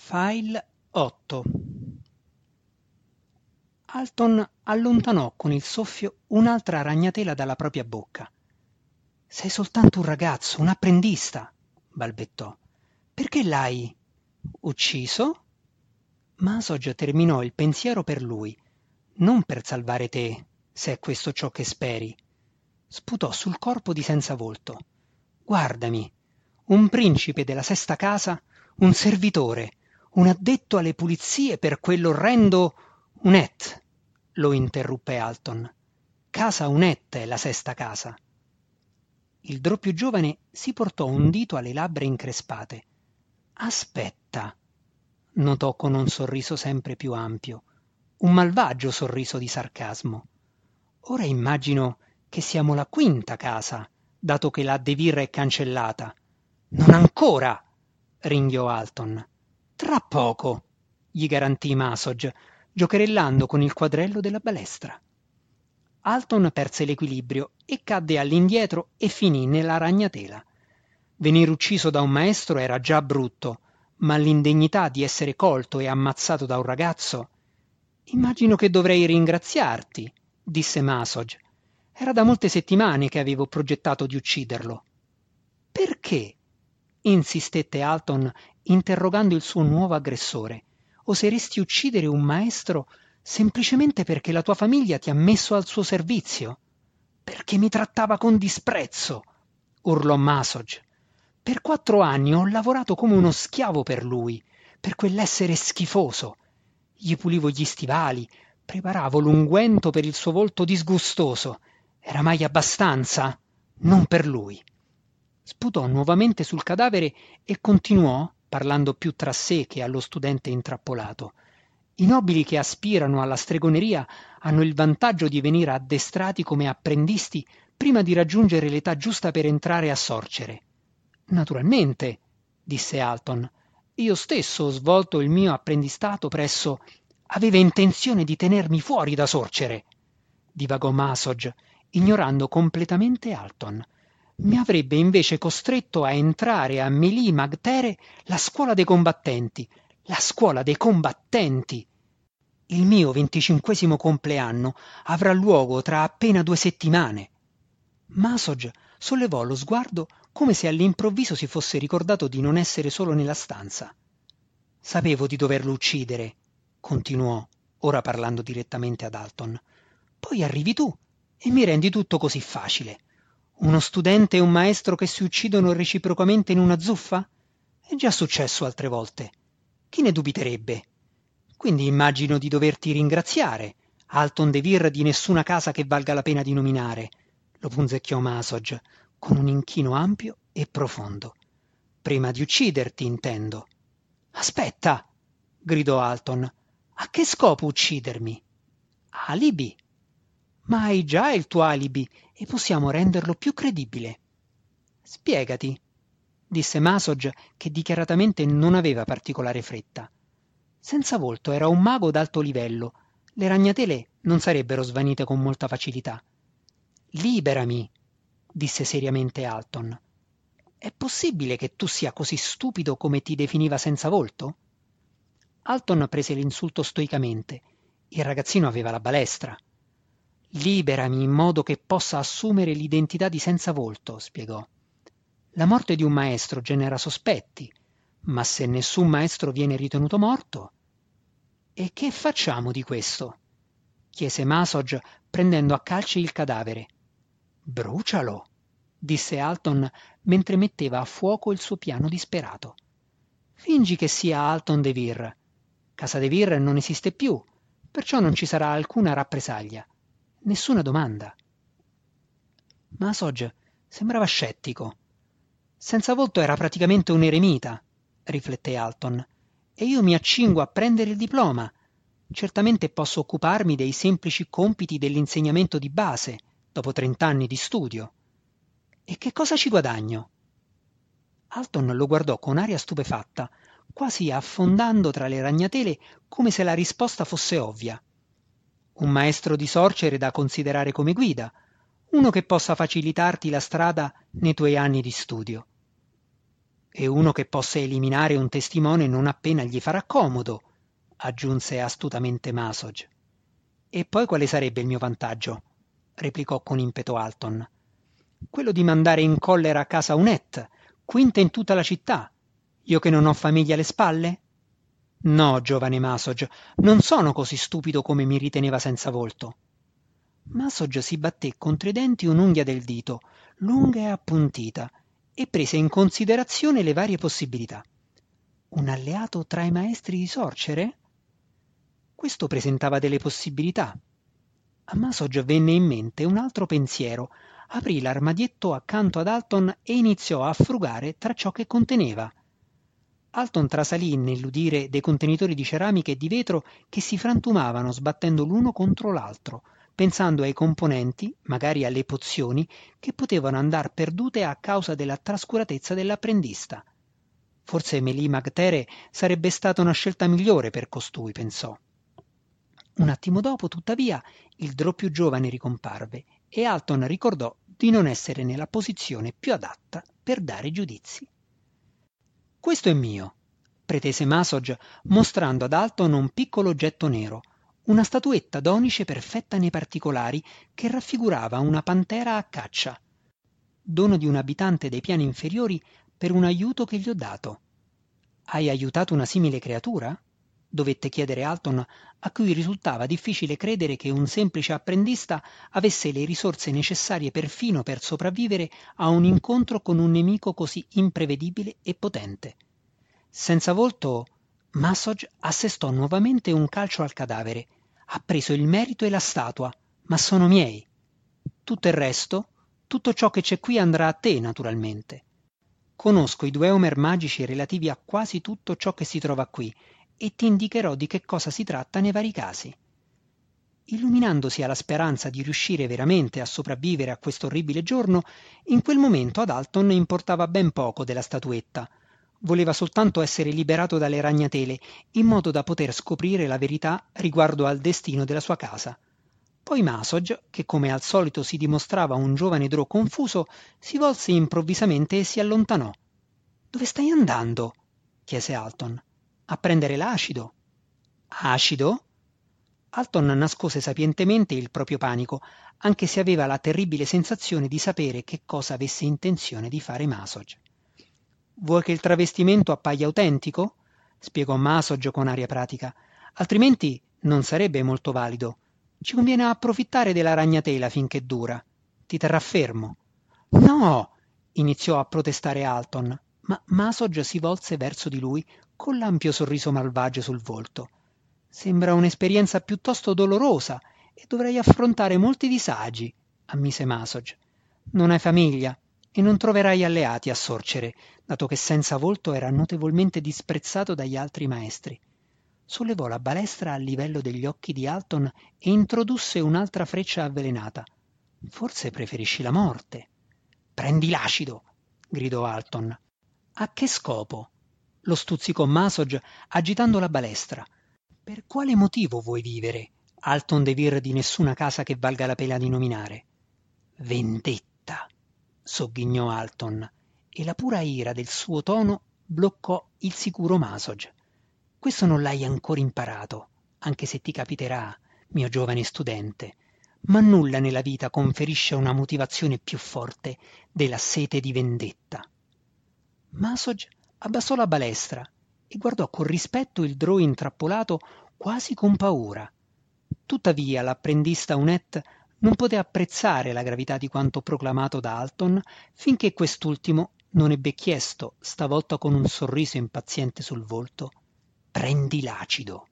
File 8 Alton allontanò con il soffio un'altra ragnatela dalla propria bocca. Sei soltanto un ragazzo, un apprendista, balbettò. Perché l'hai ucciso? Masog terminò il pensiero per lui, non per salvare te, se è questo ciò che speri. Sputò sul corpo di senza volto. Guardami, un principe della sesta casa, un servitore, un addetto alle pulizie per quell'orrendo Unet, lo interruppe Alton. Casa Unet è la sesta casa. Il drò giovane si portò un dito alle labbra increspate. Aspetta, notò con un sorriso sempre più ampio, un malvagio sorriso di sarcasmo. Ora immagino che siamo la quinta casa, dato che la Devirra è cancellata. Non ancora! ringhiò Alton. Tra poco, gli garantì Masog, giocherellando con il quadrello della balestra. Alton perse l'equilibrio e cadde all'indietro e finì nella ragnatela. Venire ucciso da un maestro era già brutto, ma l'indegnità di essere colto e ammazzato da un ragazzo. Immagino che dovrei ringraziarti, disse Masog. Era da molte settimane che avevo progettato di ucciderlo. Perché? Insistette Alton interrogando il suo nuovo aggressore. Oseresti uccidere un maestro semplicemente perché la tua famiglia ti ha messo al suo servizio? Perché mi trattava con disprezzo, urlò Masog. Per quattro anni ho lavorato come uno schiavo per lui, per quell'essere schifoso. Gli pulivo gli stivali, preparavo l'unguento per il suo volto disgustoso. Era mai abbastanza? Non per lui. Sputò nuovamente sul cadavere e continuò, parlando più tra sé che allo studente intrappolato. I nobili che aspirano alla stregoneria hanno il vantaggio di venire addestrati come apprendisti prima di raggiungere l'età giusta per entrare a sorcere. Naturalmente, disse Alton, io stesso ho svolto il mio apprendistato presso. Aveva intenzione di tenermi fuori da sorcere, divagò Masog, ignorando completamente Alton mi avrebbe invece costretto a entrare a Melì Magtere la scuola dei combattenti, la scuola dei combattenti. Il mio venticinquesimo compleanno avrà luogo tra appena due settimane. Masog sollevò lo sguardo come se all'improvviso si fosse ricordato di non essere solo nella stanza. Sapevo di doverlo uccidere, continuò, ora parlando direttamente ad Alton. Poi arrivi tu e mi rendi tutto così facile. Uno studente e un maestro che si uccidono reciprocamente in una zuffa? È già successo altre volte. Chi ne dubiterebbe? Quindi immagino di doverti ringraziare, Alton De Vir di nessuna casa che valga la pena di nominare, lo punzecchiò Masog, con un inchino ampio e profondo. Prima di ucciderti, intendo. Aspetta, gridò Alton. A che scopo uccidermi? Alibi. Ma hai già il tuo alibi e possiamo renderlo più credibile. Spiegati, disse Masog, che dichiaratamente non aveva particolare fretta. Senza volto era un mago d'alto livello. Le ragnatele non sarebbero svanite con molta facilità. Liberami, disse seriamente Alton. È possibile che tu sia così stupido come ti definiva senza volto? Alton prese l'insulto stoicamente. Il ragazzino aveva la balestra. Liberami in modo che possa assumere l'identità di senza volto, spiegò. La morte di un maestro genera sospetti, ma se nessun maestro viene ritenuto morto. E che facciamo di questo? chiese Masog prendendo a calci il cadavere. Brucialo, disse Alton mentre metteva a fuoco il suo piano disperato. Fingi che sia Alton De Vir. Casa De Vir non esiste più, perciò non ci sarà alcuna rappresaglia nessuna domanda. Ma Asog sembrava scettico. Senza volto era praticamente un eremita, rifletté Alton, e io mi accingo a prendere il diploma. Certamente posso occuparmi dei semplici compiti dell'insegnamento di base, dopo trent'anni di studio. E che cosa ci guadagno? Alton lo guardò con aria stupefatta, quasi affondando tra le ragnatele come se la risposta fosse ovvia un maestro di sorcere da considerare come guida, uno che possa facilitarti la strada nei tuoi anni di studio. e uno che possa eliminare un testimone non appena gli farà comodo, aggiunse astutamente Masog. E poi quale sarebbe il mio vantaggio? replicò con impeto Alton. Quello di mandare in collera a casa Unet, quinta in tutta la città, io che non ho famiglia alle spalle? No, giovane Masog, non sono così stupido come mi riteneva senza volto. Masog si batté contro i denti un'unghia del dito, lunga e appuntita, e prese in considerazione le varie possibilità. Un alleato tra i maestri di sorcere? Questo presentava delle possibilità. A Masog venne in mente un altro pensiero. Aprì l'armadietto accanto ad Alton e iniziò a frugare tra ciò che conteneva. Alton trasalì nell'udire dei contenitori di ceramica e di vetro che si frantumavano sbattendo l'uno contro l'altro, pensando ai componenti, magari alle pozioni, che potevano andar perdute a causa della trascuratezza dell'apprendista. Forse Melì Magtere sarebbe stata una scelta migliore per costui, pensò. Un attimo dopo, tuttavia, il drò più giovane ricomparve e Alton ricordò di non essere nella posizione più adatta per dare giudizi. Questo è mio, pretese Masog mostrando ad Alton un piccolo oggetto nero, una statuetta d'onice perfetta nei particolari che raffigurava una pantera a caccia, dono di un abitante dei piani inferiori per un aiuto che gli ho dato. Hai aiutato una simile creatura? Dovette chiedere Alton, a cui risultava difficile credere che un semplice apprendista avesse le risorse necessarie perfino per sopravvivere a un incontro con un nemico così imprevedibile e potente. Senza volto, Masog assestò nuovamente un calcio al cadavere. Ha preso il merito e la statua, ma sono miei. Tutto il resto, tutto ciò che c'è qui andrà a te, naturalmente. Conosco i due Homer magici relativi a quasi tutto ciò che si trova qui e ti indicherò di che cosa si tratta nei vari casi. Illuminandosi alla speranza di riuscire veramente a sopravvivere a questo orribile giorno, in quel momento ad Alton importava ben poco della statuetta. Voleva soltanto essere liberato dalle ragnatele, in modo da poter scoprire la verità riguardo al destino della sua casa. Poi Masog, che come al solito si dimostrava un giovane drò confuso, si volse improvvisamente e si allontanò. Dove stai andando? chiese Alton a prendere l'acido. Acido? Alton nascose sapientemente il proprio panico, anche se aveva la terribile sensazione di sapere che cosa avesse intenzione di fare Masog. Vuoi che il travestimento appaia autentico? spiegò Masog con aria pratica, altrimenti non sarebbe molto valido. Ci conviene approfittare della ragnatela finché dura. Ti terrà fermo. No! iniziò a protestare Alton, ma Masog si volse verso di lui con l'ampio sorriso malvagio sul volto. Sembra un'esperienza piuttosto dolorosa e dovrei affrontare molti disagi, ammise Masog. Non hai famiglia e non troverai alleati a sorcere, dato che senza volto era notevolmente disprezzato dagli altri maestri. Sollevò la balestra a livello degli occhi di Alton e introdusse un'altra freccia avvelenata. Forse preferisci la morte. Prendi l'acido, gridò Alton. A che scopo? lo stuzzicò Masog agitando la balestra. Per quale motivo vuoi vivere, Alton De Vir di nessuna casa che valga la pena di nominare? Vendetta, sogghignò Alton, e la pura ira del suo tono bloccò il sicuro Masog. Questo non l'hai ancora imparato, anche se ti capiterà, mio giovane studente, ma nulla nella vita conferisce una motivazione più forte della sete di vendetta. Masog abbassò la balestra e guardò con rispetto il drò intrappolato quasi con paura. Tuttavia l'apprendista Unet non poté apprezzare la gravità di quanto proclamato da Alton finché quest'ultimo non ebbe chiesto, stavolta con un sorriso impaziente sul volto, prendi l'acido.